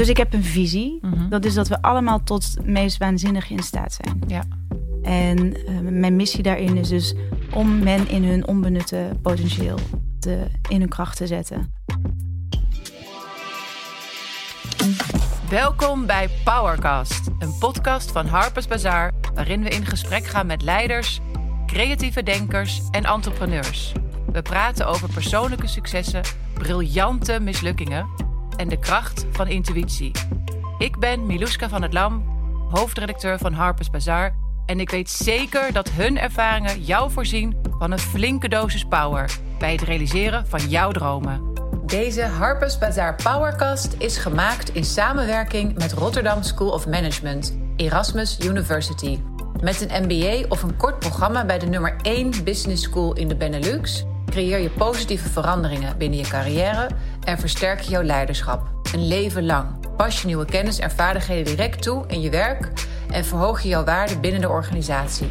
Dus ik heb een visie. Mhm. Dat is dat we allemaal tot het meest waanzinnige in staat zijn. Ja. En eh, mijn missie daarin is dus om men in hun onbenutte potentieel te, in hun kracht te zetten. Welkom bij Powercast, een podcast van Harper's Bazaar, waarin we in gesprek gaan met leiders, creatieve denkers en entrepreneurs. We praten over persoonlijke successen, briljante mislukkingen en de kracht van intuïtie. Ik ben Miluska van het Lam, hoofdredacteur van Harper's Bazaar en ik weet zeker dat hun ervaringen jou voorzien van een flinke dosis power bij het realiseren van jouw dromen. Deze Harper's Bazaar Powercast is gemaakt in samenwerking met Rotterdam School of Management, Erasmus University. Met een MBA of een kort programma bij de nummer 1 business school in de Benelux creëer je positieve veranderingen binnen je carrière en versterk je jouw leiderschap. Een leven lang. Pas je nieuwe kennis en vaardigheden direct toe in je werk en verhoog je jouw waarde binnen de organisatie.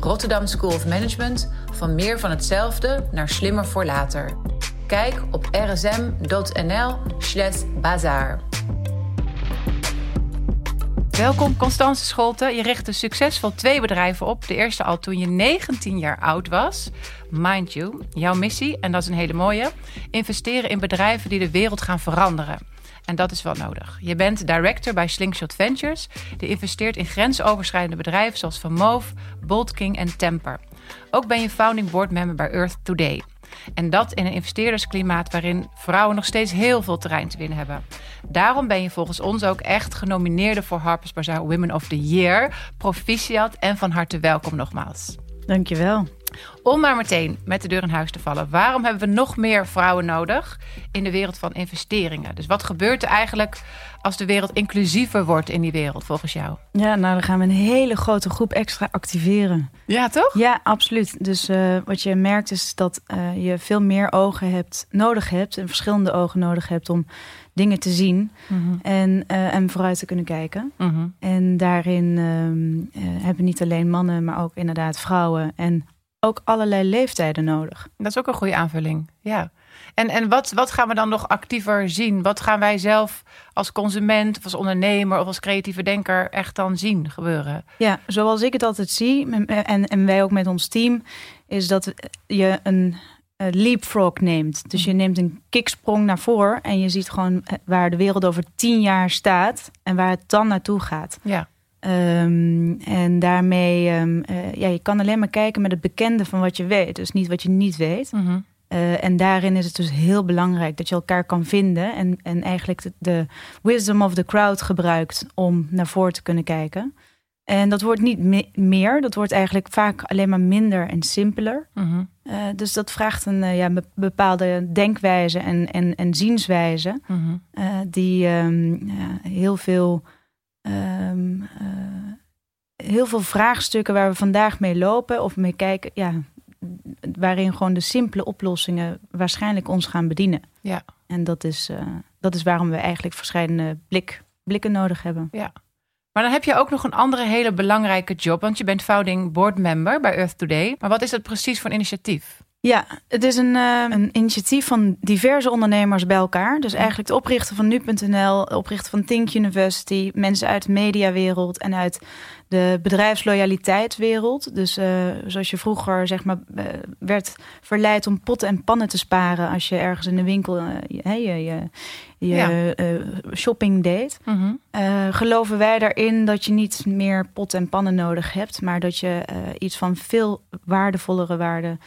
Rotterdam School of Management van meer van hetzelfde naar slimmer voor later. Kijk op rsm.nl slash bazaar. Welkom Constance Scholte. Je richtte succesvol twee bedrijven op. De eerste al toen je 19 jaar oud was. Mind you, jouw missie, en dat is een hele mooie... investeren in bedrijven die de wereld gaan veranderen. En dat is wel nodig. Je bent director bij Slingshot Ventures. Die investeert in grensoverschrijdende bedrijven zoals Van Moof, Bolt King en Temper. Ook ben je founding board member bij Earth Today. En dat in een investeerdersklimaat waarin vrouwen nog steeds heel veel terrein te winnen hebben. Daarom ben je volgens ons ook echt genomineerde voor Harper's Bazaar Women of the Year. Proficiat en van harte welkom nogmaals. Dankjewel. Om maar meteen met de deur in huis te vallen. Waarom hebben we nog meer vrouwen nodig in de wereld van investeringen? Dus wat gebeurt er eigenlijk als de wereld inclusiever wordt in die wereld volgens jou? Ja, nou dan gaan we een hele grote groep extra activeren. Ja, toch? Ja, absoluut. Dus uh, wat je merkt is dat uh, je veel meer ogen hebt, nodig hebt en verschillende ogen nodig hebt om dingen te zien mm -hmm. en, uh, en vooruit te kunnen kijken. Mm -hmm. En daarin hebben niet alleen mannen, maar ook inderdaad vrouwen en ook allerlei leeftijden nodig. Dat is ook een goede aanvulling, ja. En, en wat, wat gaan we dan nog actiever zien? Wat gaan wij zelf als consument of als ondernemer of als creatieve denker echt dan zien gebeuren? Ja, zoals ik het altijd zie, en, en wij ook met ons team, is dat je een leapfrog neemt. Dus je neemt een kicksprong naar voren en je ziet gewoon waar de wereld over tien jaar staat en waar het dan naartoe gaat. Ja. Um, en daarmee, um, uh, ja, je kan alleen maar kijken met het bekende van wat je weet. Dus niet wat je niet weet. Mm -hmm. uh, en daarin is het dus heel belangrijk dat je elkaar kan vinden. En, en eigenlijk de, de wisdom of the crowd gebruikt om naar voren te kunnen kijken. En dat wordt niet me meer. Dat wordt eigenlijk vaak alleen maar minder en simpeler. Mm -hmm. uh, dus dat vraagt een ja, bepaalde denkwijze en, en, en zienswijze. Mm -hmm. die um, heel veel... Um, uh, heel veel vraagstukken waar we vandaag mee lopen of mee kijken, ja, waarin gewoon de simpele oplossingen waarschijnlijk ons gaan bedienen. Ja. En dat is, uh, dat is waarom we eigenlijk verschillende blik, blikken nodig hebben. Ja. Maar dan heb je ook nog een andere hele belangrijke job, want je bent founding board member bij Earth Today. Maar wat is dat precies voor een initiatief? Ja, het is een, uh, een initiatief van diverse ondernemers bij elkaar. Dus eigenlijk de oprichter van nu.nl, oprichter van Think University, mensen uit de mediawereld en uit de bedrijfsloyaliteitswereld. Dus uh, zoals je vroeger zeg maar uh, werd verleid om potten en pannen te sparen als je ergens in de winkel je, je, je, je ja. shopping deed. -hmm. geloven wij daarin dat je niet meer potten en pannen nodig hebt, maar dat je iets van veel waardevollere waarde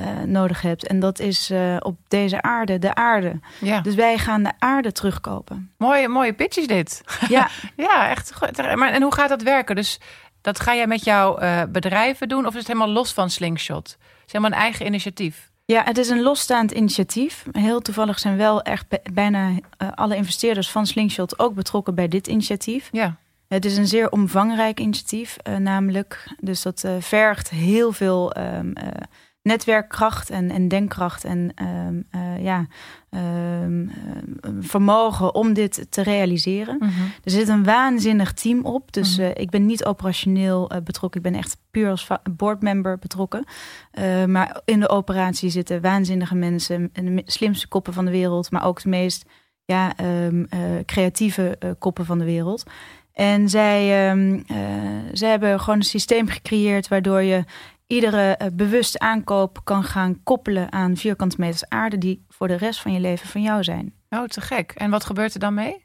uh, nodig hebt. En dat is uh, op deze aarde, de aarde. Ja. Dus wij gaan de aarde terugkopen. Mooie, mooie pitch is dit. Ja, ja echt. Maar en hoe gaat dat werken? Dus dat ga jij met jouw uh, bedrijven doen? Of is het helemaal los van Slingshot? Het is helemaal een eigen initiatief? Ja, het is een losstaand initiatief. Heel toevallig zijn wel echt bijna alle investeerders van Slingshot ook betrokken bij dit initiatief. Ja. Het is een zeer omvangrijk initiatief, namelijk. Dus dat vergt heel veel. Um, netwerkkracht en, en denkkracht en um, uh, ja, um, vermogen om dit te realiseren. Mm -hmm. Er zit een waanzinnig team op. Dus Mhm. uh, ik ben niet operationeel uh, betrokken. Ik ben echt puur als boardmember betrokken. Maar in de operatie zitten waanzinnige mensen. En de slimste koppen van de wereld. Maar ook de meest ja, ehm, creatieve koppen van de wereld. En zij, um, zij hebben gewoon een systeem gecreëerd waardoor je iedere bewuste aankoop kan gaan koppelen aan vierkante meters aarde die voor de rest van je leven van jou zijn. Oh, te gek. En wat gebeurt er dan mee?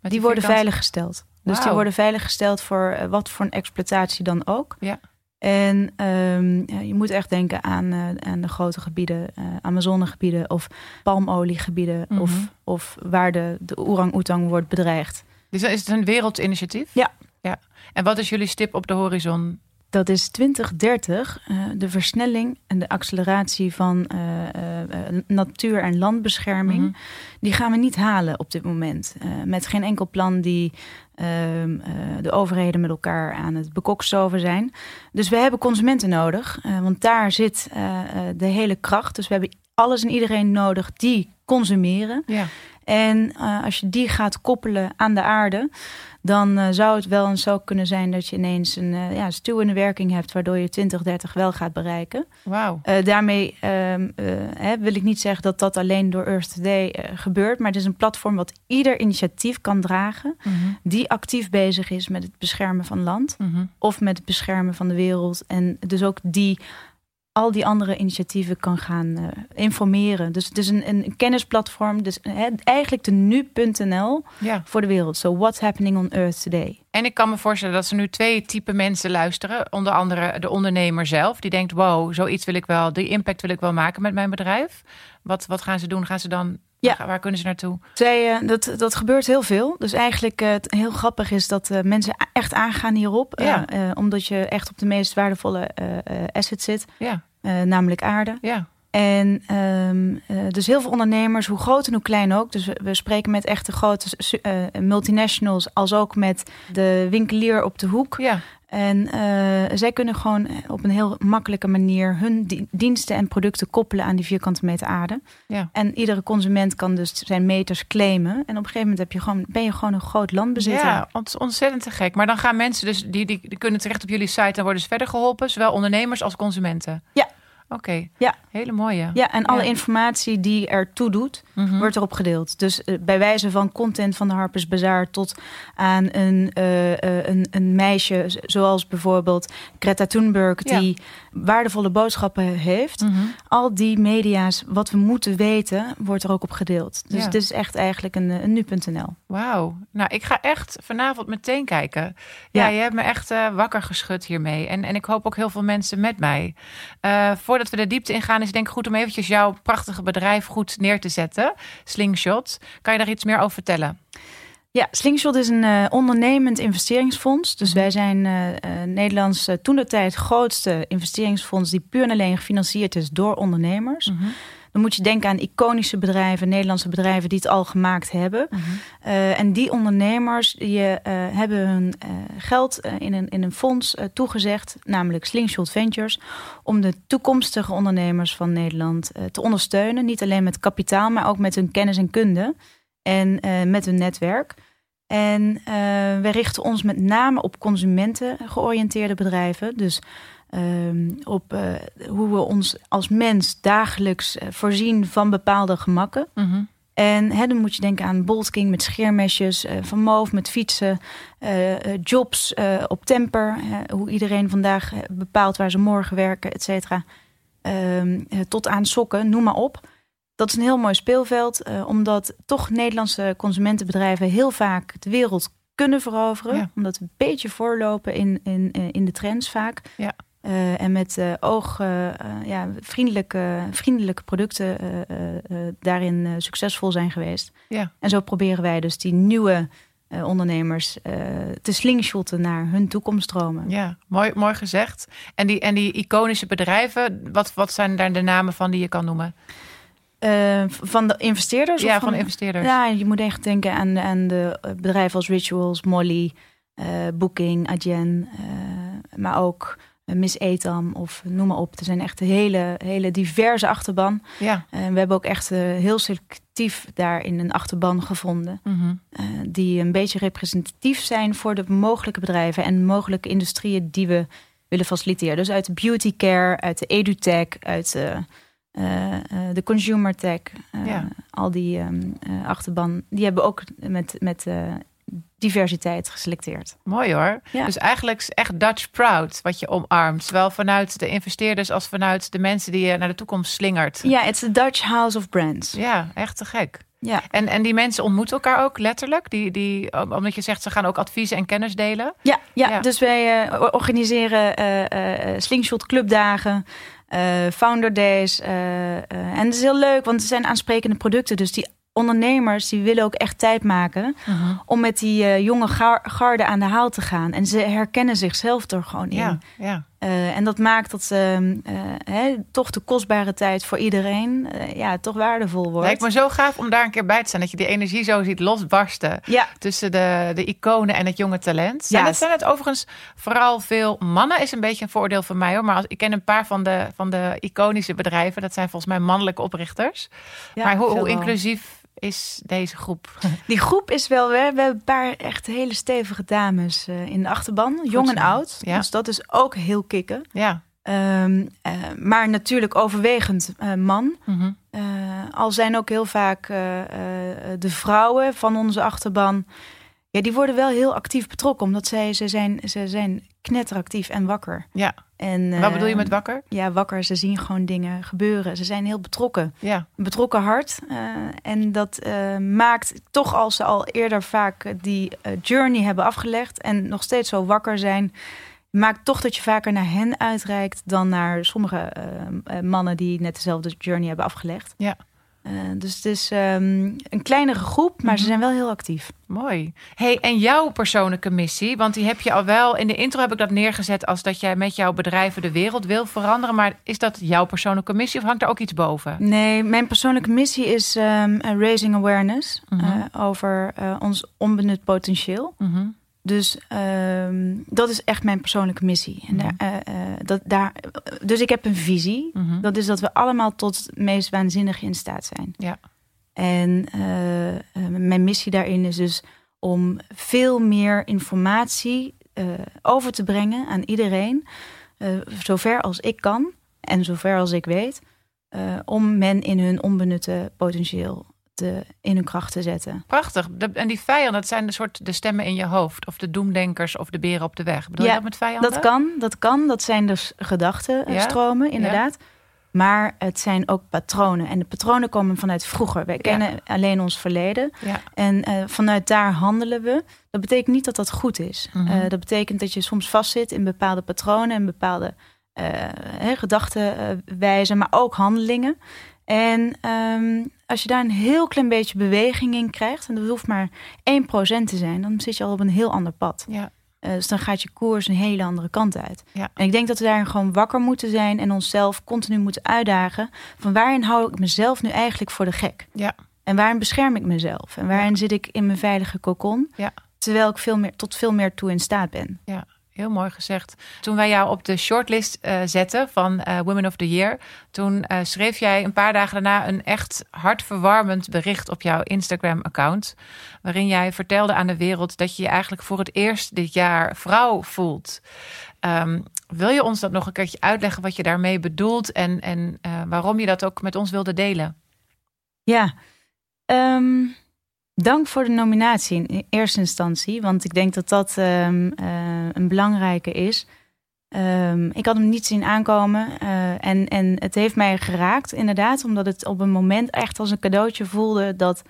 die, die worden veiliggesteld. Dus die worden veiliggesteld voor eh, wat voor een exploitatie dan ook. Ja. En um, je moet echt denken aan, uh, aan de grote gebieden, uh, Amazonegebieden of palmoliegebieden. Mm of, of waar de, de orang-oetang wordt bedreigd. Dus is het een wereldinitiatief? Ja. ja. En wat is jullie stip op de horizon dat is 2030 uh, eh, de versnelling en de acceleratie van uh, uh, natuur- en landbescherming. Mhm. Die gaan we niet halen op dit moment. met geen enkel plan die ehm, de overheden met elkaar aan het bekokstoven zijn. Dus we hebben consumenten nodig, want daar zit de hele kracht. Dus we hebben alles en iedereen nodig die consumeren. Ja. En als je die gaat koppelen aan de aarde, dan uh, zou het wel eens zo kunnen zijn dat je ineens een uh, ja, stuwende werking hebt, waardoor je 2030 wel gaat bereiken. Wauw. Uh, daarmee ehm, hè, wil ik niet zeggen dat dat alleen door Earth Today gebeurt, maar het is een platform wat ieder initiatief kan dragen, mm -hmm. die actief bezig is met het beschermen van land mm -hmm. of met het beschermen van de wereld. En dus ook die al die andere initiatieven kan gaan uh, informeren. Dus het is een, een kennisplatform. Dus he, eigenlijk de nu.nl ja. voor de wereld. So what's happening on Earth today? En ik kan me voorstellen dat er nu twee type mensen luisteren. Onder andere de ondernemer zelf. Die denkt, wow, zoiets wil ik wel. Die impact wil ik wel maken met mijn bedrijf. Wat, wat gaan ze doen? Gaan ze dan... Ja. Waar kunnen ze naartoe? Zij, uh, dat, dat gebeurt heel veel. Dus eigenlijk uh, het heel grappig is dat uh, mensen echt aangaan hierop. Ja. omdat je echt op de meest waardevolle asset zit. Ja. namelijk aarde. Ja. En um, uh, dus heel veel ondernemers, hoe groot en hoe klein ook. Dus we, we spreken met echte grote uh, multinationals, als ook met de winkelier op de hoek. Ja. En uh, zij kunnen gewoon op een heel makkelijke manier hun di diensten en producten koppelen aan die vierkante meter aarde. Ja. En iedere consument kan dus zijn meters claimen. En op een gegeven moment heb je gewoon, ben je gewoon een groot landbezitter. Ja, ontzettend te gek. Maar dan gaan mensen dus, die, die, die kunnen terecht op jullie site en worden dus verder geholpen. Zowel ondernemers als consumenten. Ja. Oké, okay. ja. hele mooie. Ja, en alle ja. informatie die ertoe doet, mm -hmm. wordt erop gedeeld. Dus uh, bij wijze van content van de Harper's Bazaar tot aan een, uh, uh, een, een, meisje, zoals bijvoorbeeld Greta Thunberg, ja. die waardevolle boodschappen heeft. Mm -hmm. Al die media's, wat we moeten weten, wordt er ook op gedeeld. Dus ja. het is echt eigenlijk een, een nu.nl. Wauw. Nou, ik ga echt vanavond meteen kijken. Ja, ja. je hebt me echt wakker geschud hiermee. En, en ik hoop ook heel veel mensen met mij. voor voordat we de diepte ingaan, is het denk ik goed om eventjes jouw prachtige bedrijf goed neer te zetten. Slingshot. Kan je daar iets meer over vertellen? Ja, Slingshot is een uh, ondernemend investeringsfonds. Dus wij zijn uh, uh, Nederlands toen de tijd grootste investeringsfonds die puur en alleen gefinancierd is door ondernemers. -hmm. Dan moet je denken aan iconische bedrijven, Nederlandse bedrijven die het al gemaakt hebben. -hmm. uh, en die ondernemers die, uh, hebben hun uh, geld in, een, in een fonds toegezegd, namelijk Slingshot Ventures, om de toekomstige ondernemers van Nederland te ondersteunen. Niet alleen met kapitaal, maar ook met hun kennis en kunde en met hun netwerk. En wij richten ons met name op consumenten georiënteerde bedrijven. Dus Um, op uh, hoe we ons als mens dagelijks uh, voorzien van bepaalde gemakken. Mm -hmm. En hè, dan moet je denken aan Bolt King met scheermesjes, uh, Van Moof met fietsen, jobs op temper. hoe iedereen vandaag bepaalt waar ze morgen werken, et cetera. Um, tot aan sokken, noem maar op. Dat is een heel mooi speelveld, omdat toch Nederlandse consumentenbedrijven heel vaak de wereld kunnen veroveren. Ja. Omdat we een beetje voorlopen in, in, in de trends vaak. Ja. Uh, en met uh, oog, uh, ja, vriendelijke, vriendelijke producten daarin succesvol zijn geweest. Ja. En zo proberen wij dus die nieuwe ondernemers te slingshotten naar hun toekomststromen. Ja, mooi, mooi gezegd. En die, en die iconische bedrijven, wat, wat zijn daar de namen van die je kan noemen? Uh, van de investeerders? Ja, of van de investeerders. Ja, je moet echt denken aan, aan de bedrijven als Rituals, Molly, uh, Booking, Adyen, uh, maar ook Miss Etam of noem maar op. Er zijn echt hele, hele diverse achterban. Ja. En we hebben ook echt heel selectief daarin een achterban gevonden. Mm -hmm. die een beetje representatief zijn voor de mogelijke bedrijven en mogelijke industrieën die we willen faciliteren. Dus uit de beauty care, uit de edutech, uit de eh, eh, de consumer tech, eh, Ja. al die eh, achterban, die hebben ook met, met eh, diversiteit geselecteerd. Mooi hoor. Ja. Dus eigenlijk is echt Dutch proud wat je omarmt. Zowel vanuit de investeerders als vanuit de mensen die je naar de toekomst slingert. Ja, it's the Dutch House of Brands. Ja, echt te gek. Ja. En, en die mensen ontmoeten elkaar ook letterlijk? Die, die, omdat je zegt, ze gaan ook adviezen en kennis delen? Ja, ja, Ja. dus wij eh, organiseren eh, slingshot clubdagen, eh, founder days. en het is heel leuk, want het zijn aansprekende producten. Dus die ondernemers die willen ook echt tijd maken om met die eh, jonge gar- garde aan de haal te gaan. En ze herkennen zichzelf er gewoon in. Ja, ja. Eh, en dat maakt dat ehm, eh, hè, toch de kostbare tijd voor iedereen eh, ja, toch waardevol wordt. Lijkt me zo gaaf om daar een keer bij te staan. Dat je die energie zo ziet losbarsten. Ja, Tussen de, de iconen en het jonge talent. Zijn, Ja. het, zijn het overigens vooral veel mannen? Is een beetje een voordeel van mij hoor. Maar als, ik ken een paar van de, van de iconische bedrijven. Dat zijn volgens mij mannelijke oprichters. ja, maar hoe, hoe inclusief is deze groep? Die groep is wel, we hebben een paar echt hele stevige dames eh, in de achterban, jong en oud. Ja. Dus dat is ook heel kicken. Ja. Ehm, eh, maar natuurlijk overwegend eh, man. Mhm. Al zijn ook heel vaak de vrouwen van onze achterban. Ja, die worden wel heel actief betrokken, omdat zij, ze, zijn, ze zijn knetteractief en wakker. Ja. En, Wat bedoel je eh, met wakker? Ja, wakker. Ze zien gewoon dingen gebeuren. Ze zijn heel betrokken Ja. een betrokken hart. eh, en dat eh, maakt toch als ze al eerder vaak die eh, journey hebben afgelegd en nog steeds zo wakker zijn, maakt toch dat je vaker naar hen uitreikt dan naar sommige eh, eh, mannen die net dezelfde journey hebben afgelegd. Ja. Eh, dus het is ehm, een kleinere groep, maar ze Mhm. zijn wel heel actief. Mooi. Hey, en jouw persoonlijke missie? Want die heb je al wel. In de intro heb ik dat neergezet als dat jij met jouw bedrijven de wereld wil veranderen. Maar is dat jouw persoonlijke missie of hangt er ook iets boven? Nee, mijn persoonlijke missie is ehm, eh, raising awareness Mhm. eh, over eh, ons onbenut potentieel. Mhm. Dus ehm, dat is echt mijn persoonlijke missie. En daar, eh, eh, dat, daar, dus ik heb een visie. Mhm. Dat is dat we allemaal tot het meest waanzinnige in staat zijn. Ja. En eh, mijn missie daarin is dus om veel meer informatie over te brengen aan iedereen. zover als ik kan en zover als ik weet. om men in hun onbenutte potentieel te, in hun kracht te zetten. Prachtig. De- en die vijanden, dat zijn de soort de stemmen in je hoofd. Of de doemdenkers of de beren op de weg. Bedoel Ja, je dat met vijanden? Dat kan, dat kan. Dat zijn dus gedachtenstromen, inderdaad. Maar het zijn ook patronen. En de patronen komen vanuit vroeger. Wij kennen alleen ons verleden. En eh, vanuit daar handelen we. Dat betekent niet dat dat goed is. Mhm. Eh, dat betekent dat je soms vastzit in bepaalde patronen en bepaalde eh, hè, gedachtenwijzen, maar ook handelingen. En ehm, als je daar een heel klein beetje beweging in krijgt, en dat hoeft maar 1% te zijn, dan zit je al op een heel ander pad. Ja. Eh, dus dan gaat je koers een hele andere kant uit. Ja. En ik denk dat we daar gewoon wakker moeten zijn en onszelf continu moeten uitdagen. Van waarin hou ik mezelf nu eigenlijk voor de gek? Ja. En waarin bescherm ik mezelf? En waarin zit ik in mijn veilige kokon? Ja. Terwijl ik veel meer, tot veel meer toe in staat ben. Ja, heel mooi gezegd. Toen wij jou op de shortlist eh, zetten van eh, Women of the Year, toen eh, schreef jij een paar dagen daarna een echt hartverwarmend bericht op jouw Instagram-account, waarin jij vertelde aan de wereld dat je je eigenlijk voor het eerst dit jaar vrouw voelt. Ehm, wil je ons dat nog een keertje uitleggen wat je daarmee bedoelt en, en waarom je dat ook met ons wilde delen? Ja, Ehm, dank voor de nominatie in eerste instantie. Want ik denk dat dat ehm, eh, een belangrijke is. Ehm, ik had hem niet zien aankomen. eh, en, en het heeft mij geraakt, inderdaad. Omdat het op een moment echt als een cadeautje voelde dat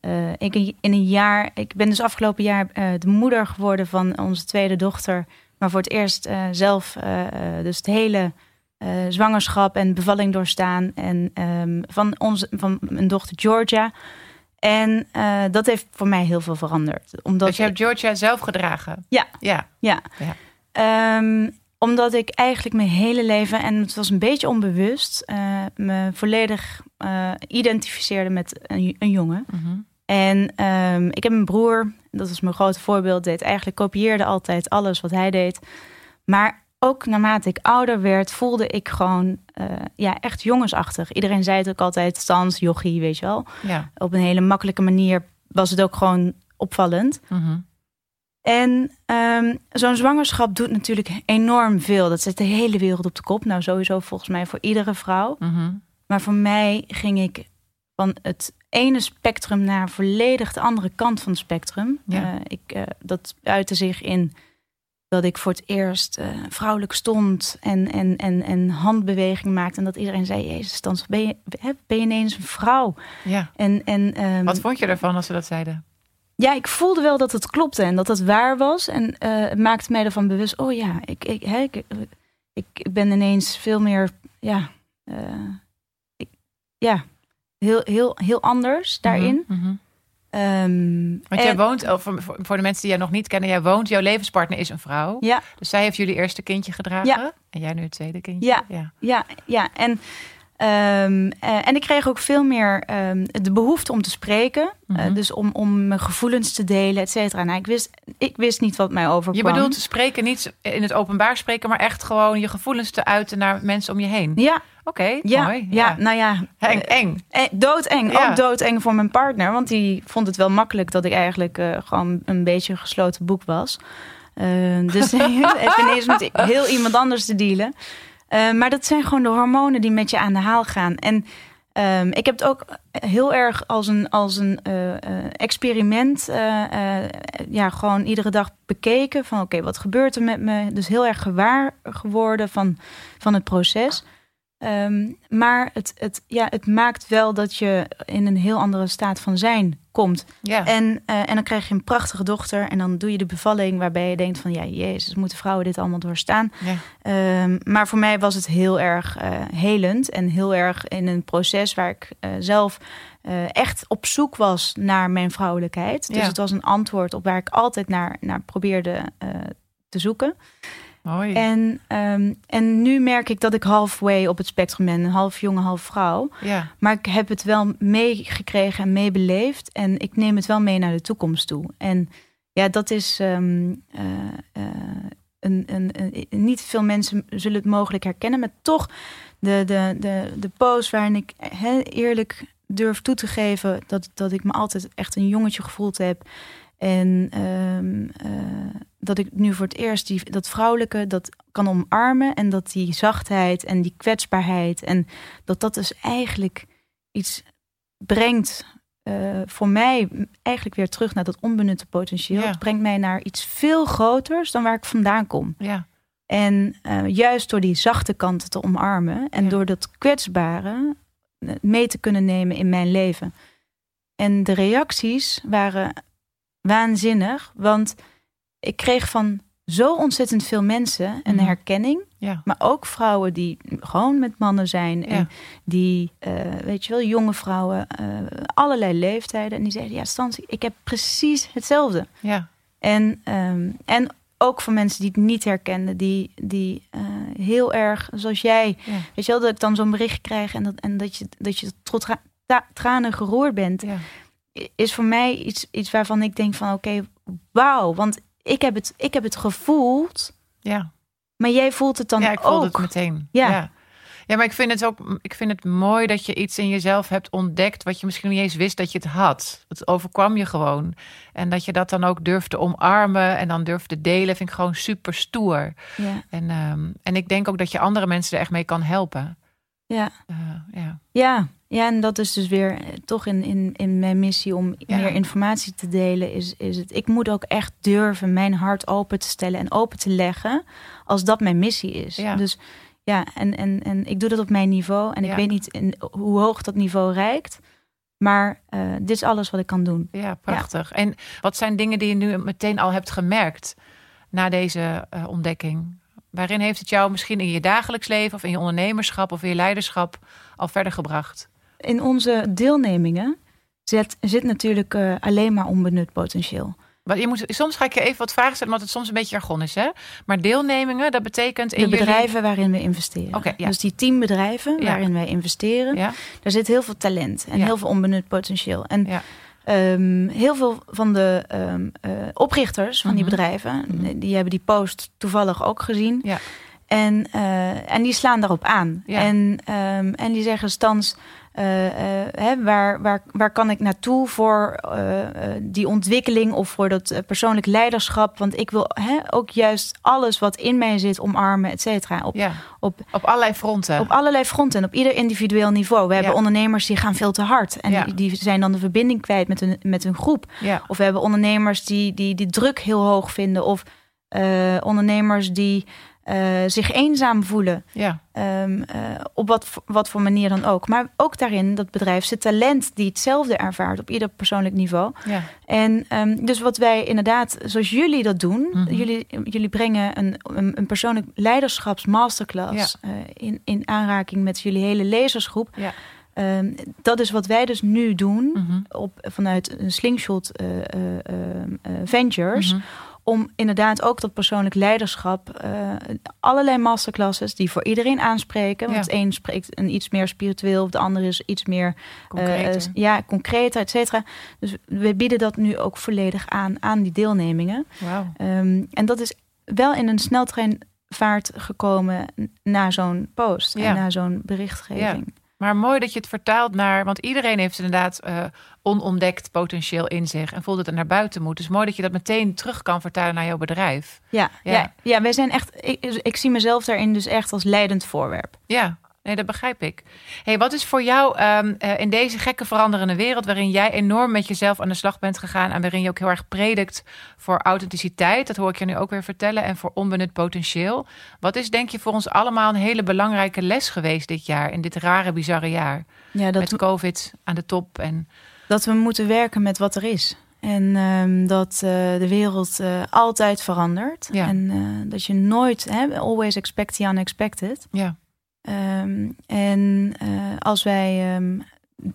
eh, ik in een jaar. Ik ben dus afgelopen jaar eh, de moeder geworden van onze tweede dochter. Maar voor het eerst zelf, dus het hele zwangerschap en bevalling doorstaan. En ehm, van, onze, van mijn dochter Georgia. En eh, dat heeft voor mij heel veel veranderd. Omdat dus je hebt Georgia zelf gedragen? Ja. Ja. ja. Ja. Ehm, omdat ik eigenlijk mijn hele leven, en het was een beetje onbewust, eh, me volledig eh, identificeerde met een, een jongen. Mhm. En ehm, ik heb een broer, dat was mijn grote voorbeeld, deed eigenlijk kopieerde altijd alles wat hij deed. Maar ook naarmate ik ouder werd, voelde ik gewoon eh, ja, echt jongensachtig. Iedereen zei het ook altijd, stans, jochie, weet je wel. Ja. Op een hele makkelijke manier was het ook gewoon opvallend. Mhm. En ehm, zo'n zwangerschap doet natuurlijk enorm veel. Dat zet de hele wereld op de kop. Nou, sowieso volgens mij voor iedere vrouw. Mhm. Maar voor mij ging ik van het ene spectrum naar volledig de andere kant van het spectrum. Ja. Eh, ik, eh, dat uitte zich in dat ik voor het eerst eh, vrouwelijk stond en, en, en, en handbeweging maakte. En dat iedereen zei, Jezus, Stans, ben je, ben je ineens een vrouw? Ja. En, en, ehm, Wat vond je ervan als ze dat zeiden? ja, ik voelde wel dat het klopte en dat het waar was. En eh, het maakte mij ervan bewust, oh ja, ik, ik, hè, ik, ik, ik ben ineens veel meer, ja, eh, ik, ja heel, heel, heel anders daarin. Mhm, mhm. Ehm, Want jij en- woont, oh, voor de mensen die jij nog niet kennen, jij woont, jouw levenspartner is een vrouw. Ja, Dus zij heeft jullie eerste kindje gedragen. Ja. En jij nu het tweede kindje. Ja. ja. ja, ja. En, ehm, eh, en ik kreeg ook veel meer ehm, de behoefte om te spreken. Eh, Mhm. dus om, om mijn gevoelens te delen, et cetera. Nou, ik wist, ik wist niet wat mij Je overkwam. bedoelt spreken niet in het openbaar spreken, maar echt gewoon je gevoelens te uiten naar mensen om je heen. Ja, Oké, ja, mooi. ja, nou ja. Eng, eh, eng. Eh, doodeng. Ja. Ook doodeng voor mijn partner. Want die vond het wel makkelijk dat ik eigenlijk eh, gewoon een beetje een gesloten boek was. Eh, dus even ineens met heel iemand anders te dealen. Eh, maar dat zijn gewoon de hormonen die met je aan de haal gaan. En ehm, ik heb het ook heel erg als een, als een eh, eh, experiment... ja, gewoon iedere dag bekeken van... oké, wat gebeurt er met me? Dus heel erg gewaar geworden van, van het proces... Ehm, maar het, het, ja, het maakt wel dat je in een heel andere staat van zijn komt. Ja. En, eh, en dan krijg je een prachtige dochter. En dan doe je de bevalling waarbij je denkt van... ja, jezus, moeten vrouwen dit allemaal doorstaan? ja. Ehm, maar voor mij was het heel erg eh, helend. En heel erg in een proces waar ik eh, zelf echt op zoek was naar mijn vrouwelijkheid. Dus Ja. het was een antwoord op waar ik altijd naar, naar probeerde te zoeken. Mooi. En, ehm, en nu merk ik dat ik halfway op het spectrum ben. Half jongen, half vrouw. ja. Maar ik heb het wel meegekregen en meebeleefd. En ik neem het wel mee naar de toekomst toe. En ja, dat is. ehm, eh, eh, een, een, een- niet veel mensen zullen het mogelijk herkennen. Maar toch de, de, de, de post waarin ik hè, eerlijk durf toe te geven. Dat, dat ik me altijd echt een jongetje gevoeld heb. En ehm, eh, dat ik nu voor het eerst die, dat vrouwelijke dat kan omarmen. En dat die zachtheid en die kwetsbaarheid. En dat dat dus eigenlijk iets brengt eh, voor mij eigenlijk weer terug naar dat onbenutte potentieel. Ja. Het brengt mij naar iets veel groters dan waar ik vandaan kom. ja. En eh, juist door die zachte kanten te omarmen en Ja. door dat kwetsbare mee te kunnen nemen in mijn leven. En de reacties waren waanzinnig, want ik kreeg van zo ontzettend veel mensen een Mhm. herkenning. ja. Maar ook vrouwen die gewoon met mannen zijn. Ja. En die, eh, weet je wel, jonge vrouwen, eh, allerlei leeftijden. En die zeiden, ja, Stans, ik heb precies hetzelfde. ja. En, ehm, en ook voor mensen die het niet herkenden. Die, die eh, heel erg, zoals jij, Ja. weet je wel, dat ik dan zo'n bericht krijg. En dat, en dat je, dat je tot tra- tranen geroerd bent. Is voor mij iets, iets waarvan ik denk van, oké, wauw. Want ik heb, het, ik heb het gevoeld, ja. maar jij voelt het dan ja, ik ook. het meteen. Ja. ja. Ja, maar ik vind het ook ik vind het mooi dat je iets in jezelf hebt ontdekt wat je misschien niet eens wist dat je het had. Het overkwam je gewoon. En dat je dat dan ook durft te omarmen en dan durft te delen, vind ik gewoon super stoer. Ja, En, ehm, en ik denk ook dat je andere mensen er echt mee kan helpen. Ja. Eh, ja. Ja, ja, en dat is dus weer eh, toch in, in, in mijn missie om Ja. meer informatie te delen. Is, is het, ik moet ook echt durven mijn hart open te stellen en open te leggen als dat mijn missie is. Ja. Dus ja, en, en, en ik doe dat op mijn niveau. En Ja. ik weet niet in, hoe hoog dat niveau reikt. Maar eh, dit is alles wat ik kan doen. ja, prachtig. En wat zijn dingen die je nu meteen al hebt gemerkt na deze ontdekking? Waarin heeft het jou misschien in je dagelijks leven of in je ondernemerschap of in je leiderschap al verder gebracht? In onze deelnemingen zit, zit natuurlijk eh, alleen maar onbenut potentieel. Je moet, soms ga ik je even wat vragen stellen, omdat het soms een beetje jargon is. Hè? Maar deelnemingen, dat betekent in De jullie- bedrijven waarin we investeren. Ja. Dus die tien bedrijven Ja. waarin wij investeren. Ja, Daar zit heel veel talent en heel veel onbenut potentieel. En Ehm, heel veel van de ehm, eh, oprichters van die Mhm. bedrijven, Mhm. die hebben die post toevallig ook gezien. Ja. En, eh, en die slaan daarop aan. Ja. En, ehm, en die zeggen, Stans, hè, waar, waar, waar kan ik naartoe voor uh, die ontwikkeling of voor dat persoonlijk leiderschap? Want ik wil hè, ook juist alles wat in mij zit omarmen, et cetera. Op, ja, op, op allerlei fronten. Op allerlei fronten en op ieder individueel niveau. We hebben ondernemers die gaan veel te hard. En die, die, zijn dan de verbinding kwijt met hun, met hun groep. Of we hebben ondernemers die, die die druk heel hoog vinden. Of ondernemers die uh, zich eenzaam voelen. Ja. Um, uh, op wat, wat voor manier dan ook. Maar ook daarin dat bedrijf zijn talent die hetzelfde ervaart op ieder persoonlijk niveau. Ja. En um, dus wat wij inderdaad, zoals jullie dat doen, mm -hmm. jullie, jullie brengen een, een, een persoonlijk leiderschapsmasterclass ja. uh, in, in aanraking met jullie hele lezersgroep. Ja. Um, dat is wat wij dus nu doen mm -hmm. op, vanuit een slingshot ventures. Mm -hmm om inderdaad ook dat persoonlijk leiderschap, uh, allerlei masterclasses die voor iedereen aanspreken. Want ja. het een spreekt een iets meer spiritueel, de ander is iets meer concreter. Uh, ja, concreter, et cetera. Dus we bieden dat nu ook volledig aan aan die deelnemingen. Wow. Um, en dat is wel in een sneltreinvaart gekomen na zo'n post ja. en na zo'n berichtgeving. Ja. Maar mooi dat je het vertaalt naar, want iedereen heeft inderdaad uh, onontdekt potentieel in zich en voelt dat het naar buiten moet. Dus mooi dat je dat meteen terug kan vertalen naar jouw bedrijf. Ja, ja. ja, ja wij zijn echt, ik, ik zie mezelf daarin dus echt als leidend voorwerp. Ja, Nee, dat begrijp ik. Hey, wat is voor jou um, uh, in deze gekke veranderende wereld, waarin jij enorm met jezelf aan de slag bent gegaan en waarin je ook heel erg predikt voor authenticiteit, dat hoor ik je nu ook weer vertellen, en voor onbenut potentieel. Wat is, denk je, voor ons allemaal een hele belangrijke les geweest dit jaar, in dit rare, bizarre jaar? Ja, dat met COVID aan de top. En... Dat we moeten werken met wat er is. En um, dat uh, de wereld uh, altijd verandert. Ja. En uh, dat je nooit, hè, always expect the unexpected. Ja. Um, en als wij um,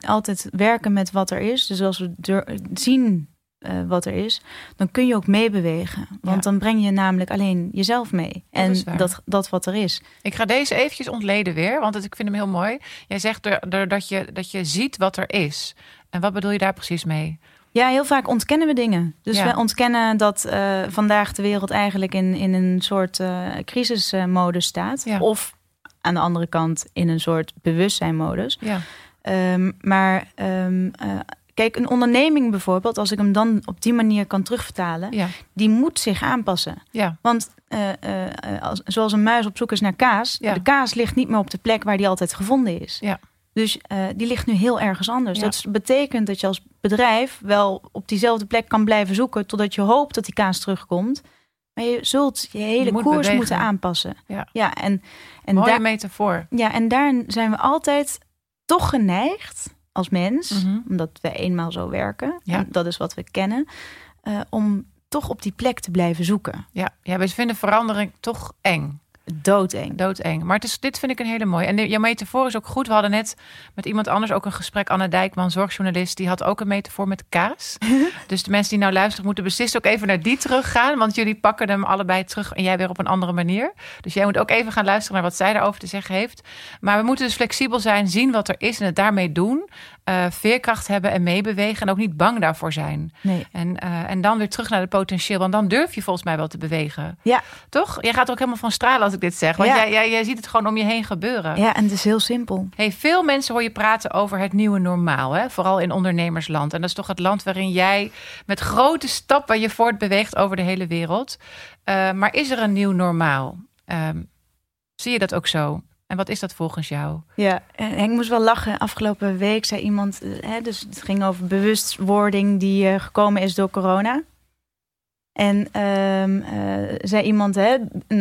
altijd werken met wat er is, dus als we zien wat er is, dan kun je ook meebewegen. Want ja. dan breng je namelijk alleen jezelf mee. En dat, dat, dat, wat er is. Ik ga deze eventjes ontleden weer, want het, ik vind hem heel mooi. Jij zegt er, er, dat, je, dat je ziet wat er is. En wat bedoel je daar precies mee? Ja, heel vaak ontkennen we dingen. Dus ja. we ontkennen dat uh, vandaag de wereld eigenlijk in, in een soort uh, crisismodus staat. Ja. Of aan de andere kant in een soort bewustzijnmodus. Ja. Um, maar um, uh, kijk, een onderneming bijvoorbeeld, als ik hem dan op die manier kan terugvertalen, ja. die moet zich aanpassen. Ja. Want uh, uh, als, zoals een muis op zoek is naar kaas, ja. de kaas ligt niet meer op de plek waar die altijd gevonden is. Ja. Dus uh, die ligt nu heel ergens anders. Ja. Dat betekent dat je als bedrijf wel op diezelfde plek kan blijven zoeken totdat je hoopt dat die kaas terugkomt. Maar je zult je hele je koers bewegen. moeten aanpassen. Ja, ja en, en Mooie daar, metafoor. Ja, en daar zijn we altijd toch geneigd als mens, mm -hmm. omdat we eenmaal zo werken. Ja. En dat is wat we kennen. Uh, om toch op die plek te blijven zoeken. Ja, ja we vinden verandering toch eng. Doodeng. Doodeng. Maar het is, dit vind ik een hele mooie. En de, jouw metafoor is ook goed. We hadden net met iemand anders ook een gesprek. Anne Dijkman, zorgjournalist. Die had ook een metafoor met kaas. dus de mensen die nou luisteren moeten beslist ook even naar die teruggaan. Want jullie pakken hem allebei terug. En jij weer op een andere manier. Dus jij moet ook even gaan luisteren naar wat zij daarover te zeggen heeft. Maar we moeten dus flexibel zijn. Zien wat er is en het daarmee doen. Uh, veerkracht hebben en meebewegen. En ook niet bang daarvoor zijn. Nee. En, uh, en dan weer terug naar het potentieel. Want dan durf je volgens mij wel te bewegen. Ja. Toch? Jij gaat ook helemaal van stralen als ik dit zeg. Want ja. jij, jij, jij, ziet het gewoon om je heen gebeuren. Ja, en het is heel simpel. Hey, veel mensen hoor je praten over het nieuwe normaal. Hè? Vooral in ondernemersland. En dat is toch het land waarin jij met grote stappen je voortbeweegt over de hele wereld. Uh, maar is er een nieuw normaal? Um, zie je dat ook zo? En wat is dat volgens jou? Ja, ik moest wel lachen. Afgelopen week zei iemand, hè, dus het ging over bewustwording die uh, gekomen is door corona. En um, uh, zei iemand, hè,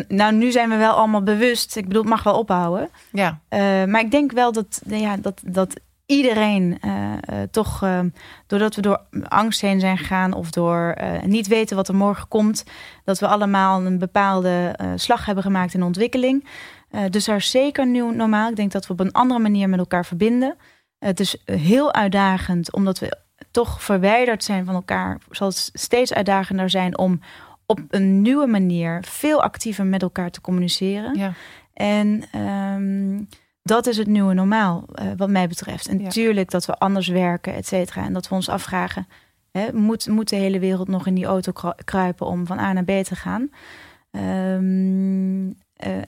nou nu zijn we wel allemaal bewust. Ik bedoel, het mag wel ophouden. Ja. Uh, maar ik denk wel dat, ja, dat, dat iedereen toch, doordat we door angst heen zijn gegaan of door niet weten wat er morgen komt, dat we allemaal een bepaalde slag hebben gemaakt in de ontwikkeling. dus er is zeker nieuw normaal. Ik denk dat we op een andere manier met elkaar verbinden. het is heel uitdagend, omdat we toch verwijderd zijn van elkaar, zal het steeds uitdagender zijn om op een nieuwe manier veel actiever met elkaar te communiceren. Ja. En um, dat is het nieuwe normaal, uh, wat mij betreft. En natuurlijk ja. dat we anders werken, et cetera. En dat we ons afvragen: hè, moet, moet de hele wereld nog in die auto kruipen om van A naar B te gaan? Um,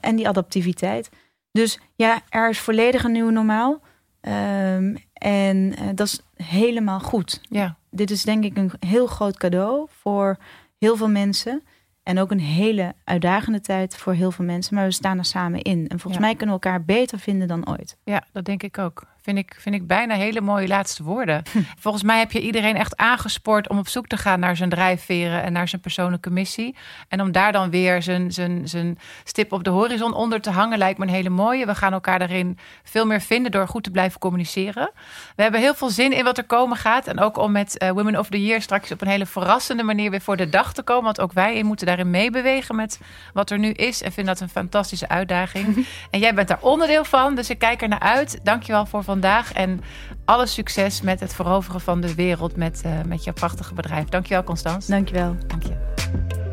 en die adaptiviteit. Dus ja, er is volledig een nieuw normaal. Um, En uh, dat is helemaal goed. Ja. Dit is denk ik een heel groot cadeau voor heel veel mensen. En ook een hele uitdagende tijd voor heel veel mensen. Maar we staan er samen in. En volgens mij kunnen we elkaar beter vinden dan ooit. Ja, dat denk ik ook. Vind ik, vind ik bijna hele mooie laatste woorden. Volgens mij heb je iedereen echt aangespoord om op zoek te gaan naar zijn drijfveren en naar zijn persoonlijke missie. En om daar dan weer zijn, zijn, zijn stip op de horizon onder te hangen, lijkt me een hele mooie. We gaan elkaar daarin veel meer vinden door goed te blijven communiceren. We hebben heel veel zin in wat er komen gaat. En ook om met uh, Women of the Year straks op een hele verrassende manier weer voor de dag te komen. Want ook wij moeten daarin meebewegen met wat er nu is. En vind dat een fantastische uitdaging. en jij bent daar onderdeel van, dus ik kijk er naar uit. Dankjewel voor vandaag vandaag. En alle succes met het veroveren van de wereld met, uh, met jouw prachtige bedrijf. Dankjewel, Constance. Dankjewel. Dank je.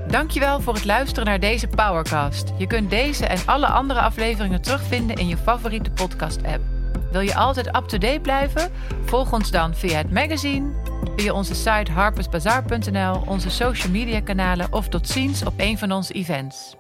Dankjewel voor het luisteren naar deze Powercast. Je kunt deze en alle andere afleveringen terugvinden in je favoriete podcast-app. Wil je altijd up-to-date blijven? Volg ons dan via het magazine, via onze site harpersbazaar.nl, onze social media kanalen of tot ziens op een van onze events.